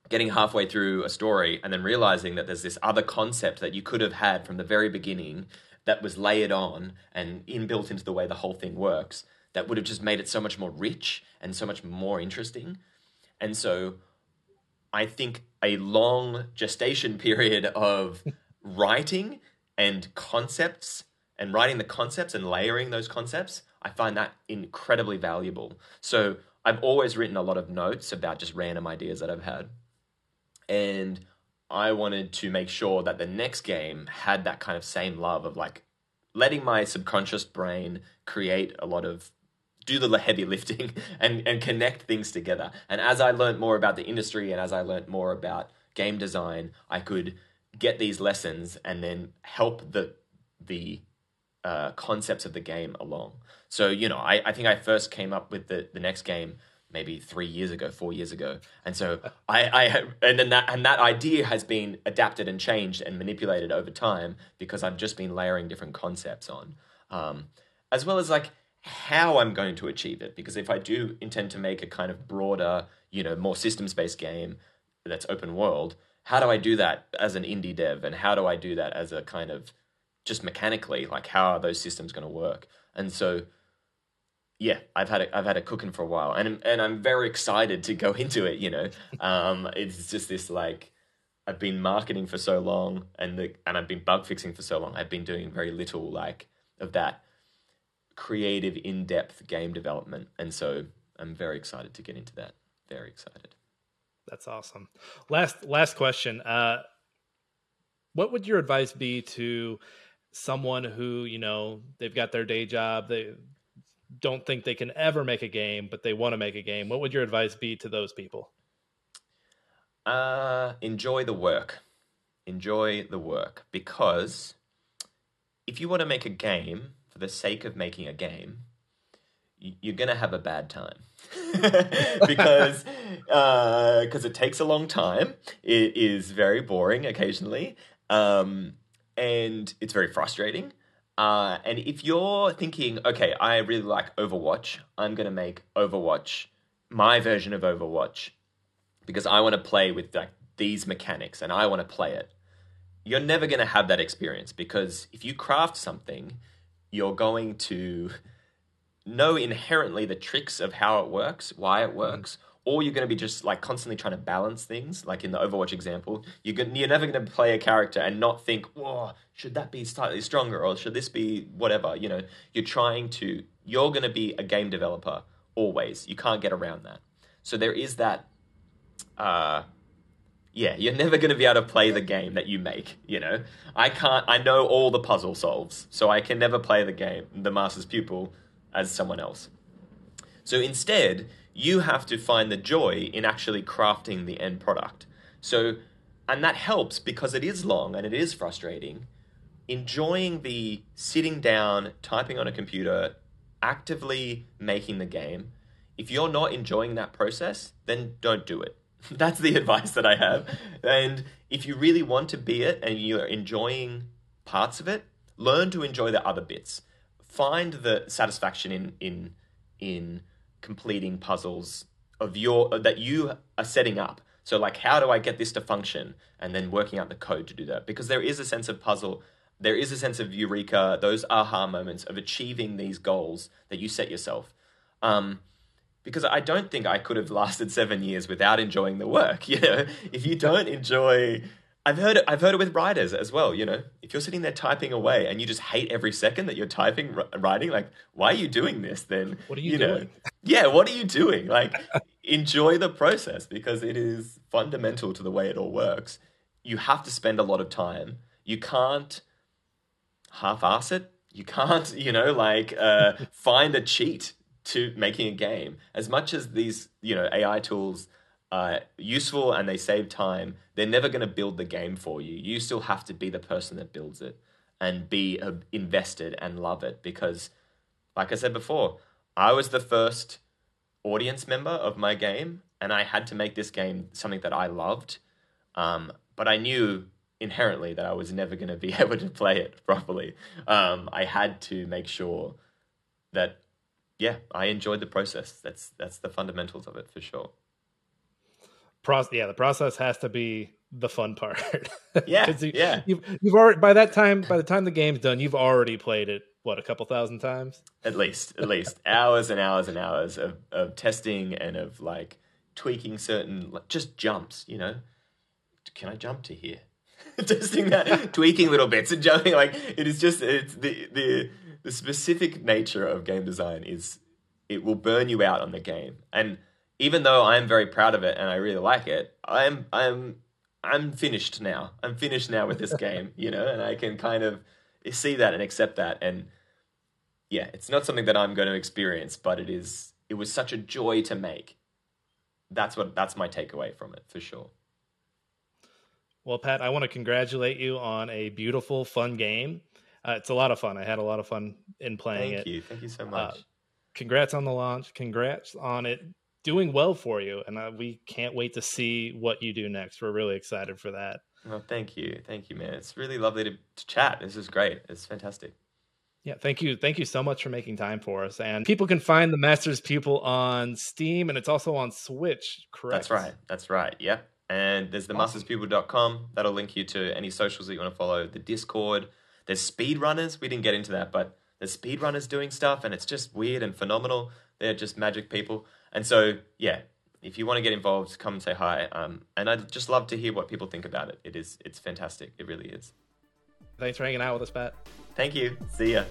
Speaker 2: getting halfway through a story and then realizing that there's this other concept that you could have had from the very beginning that was layered on and inbuilt into the way the whole thing works that would have just made it so much more rich and so much more interesting. And so I think a long gestation period of writing and concepts and writing the concepts and layering those concepts, I find that incredibly valuable. So I've always written a lot of notes about just random ideas that I've had. And I wanted to make sure that the next game had that kind of same love of like letting my subconscious brain create a lot of do the heavy lifting and, and connect things together. And as I learned more about the industry and as I learned more about game design, I could get these lessons and then help the the uh, concepts of the game along. So, you know, I, I think I first came up with the, the next game maybe three years ago, four years ago, and so I, I and then that and that idea has been adapted and changed and manipulated over time because I've just been layering different concepts on, um, as well as like how I'm going to achieve it. Because if I do intend to make a kind of broader, you know, more systems based game that's open world, how do I do that as an indie dev, and how do I do that as a kind of just mechanically, like how are those systems going to work? And so yeah, I've had it. I've had it cooking for a while, and and I'm very excited to go into it. You know, um, it's just this like I've been marketing for so long, and the and I've been bug fixing for so long. I've been doing very little like of that creative, in depth game development, and so I'm very excited to get into that. Very excited.
Speaker 1: That's awesome. Last last question. Uh, what would your advice be to someone who you know they've got their day job they don't think they can ever make a game, but they want to make a game, what would your advice be to those people?
Speaker 2: Uh, enjoy the work. Enjoy the work because if you want to make a game for the sake of making a game, you're gonna have a bad time because because uh, it takes a long time. It is very boring occasionally, um, and it's very frustrating. Uh, and if you're thinking, okay, I really like Overwatch, I'm to make Overwatch my version of Overwatch because I want to play with like these mechanics and I want to play it. You're never to have that experience because if you craft something, you're going to know inherently the tricks of how it works, why it works, or you're going to be just like constantly trying to balance things. Like in the Overwatch example, you're going, you're never going to play a character and not think, "Whoa, should that be slightly stronger or should this be whatever?" You know, you're trying to. You're going to be a game developer always. You can't get around that. So there is that. Uh, yeah, you're never going to be able to play the game that you make. You know, I can't. I know all the puzzle solves, so I can never play the game, the Master's Pupil, as someone else. So instead, you have to find the joy in actually crafting the end product. So, and that helps because it is long and it is frustrating. Enjoying the sitting down, typing on a computer, actively making the game. If you're not enjoying that process, then don't do it. That's the advice that I have. and if you really want to be it and you're enjoying parts of it, learn to enjoy the other bits. Find the satisfaction in in in completing puzzles of your that you are setting up. So like how do I get this to function and then working out the code to do that because there is a sense of puzzle there is a sense of eureka, those aha moments of achieving these goals that you set yourself. Um, because I don't think I could have lasted seven years without enjoying the work. You know, if you don't enjoy, I've heard it. I've heard it with writers as well. You know, if you're sitting there typing away and you just hate every second that you're typing, writing, like, why are you doing this? Then
Speaker 1: what are you, you doing? Know,
Speaker 2: yeah, what are you doing? Like, enjoy the process because it is fundamental to the way it all works. You have to spend a lot of time. You can't half-ass it. You can't, you know, like uh, find a cheat to making a game. As much as these, you know, AI tools are useful and they save time, they're never going to build the game for you. You still have to be the person that builds it and be uh, invested and love it because, like I said before, I was the first audience member of my game and I had to make this game something that I loved. Um, but I knew inherently that I was never going to be able to play it properly. Um, I had to make sure that yeah, I enjoyed the process. That's that's the fundamentals of it for sure.
Speaker 1: Pro- yeah, the process has to be the fun part.
Speaker 2: yeah, you, yeah.
Speaker 1: You've you've already by that time by the time the game's done, you've already played it what a couple thousand times
Speaker 2: at least at least hours and hours and hours of, of testing and of like tweaking certain just jumps you know can i jump to here testing that tweaking little bits and jumping like it is just it's the the the specific nature of game design is it will burn you out on the game. And even though I'm very proud of it and I really like it, I'm I'm I'm finished now. I'm finished now with this game, you know, and I can kind of see that and accept that. And yeah, it's not something that I'm going to experience, but it is. It was such a joy to make. That's what. That's my takeaway from it for sure.
Speaker 1: Well, Pat, I want to congratulate you on a beautiful, fun game. Uh, it's a lot of fun. I had a lot of fun in playing
Speaker 2: Thank
Speaker 1: it.
Speaker 2: Thank you. Thank you so uh, much. Uh,
Speaker 1: congrats on the launch. Congrats on it doing well for you. And uh, we can't wait to see what you do next. We're really excited for that.
Speaker 2: Well, thank you. Thank you, man. It's really lovely to, to chat. This is great. It's fantastic.
Speaker 1: Yeah, thank you. Thank you so much for making time for us. And people can find the Master's Pupil on Steam and it's also on Switch, correct?
Speaker 2: That's right. That's right. Yeah. And there's the awesome. masterspupil.com. That'll link you to any socials that you want to follow, the Discord, there's speedrunners. We didn't get into that, but there's speedrunners doing stuff, and it's just weird and phenomenal. They're just magic people. And so, yeah, if you want to get involved, come and say hi. Um, and I'd just love to hear what people think about it. It is, it's fantastic. It really is.
Speaker 1: Thanks for hanging out with us, Pat.
Speaker 2: Thank you. See ya.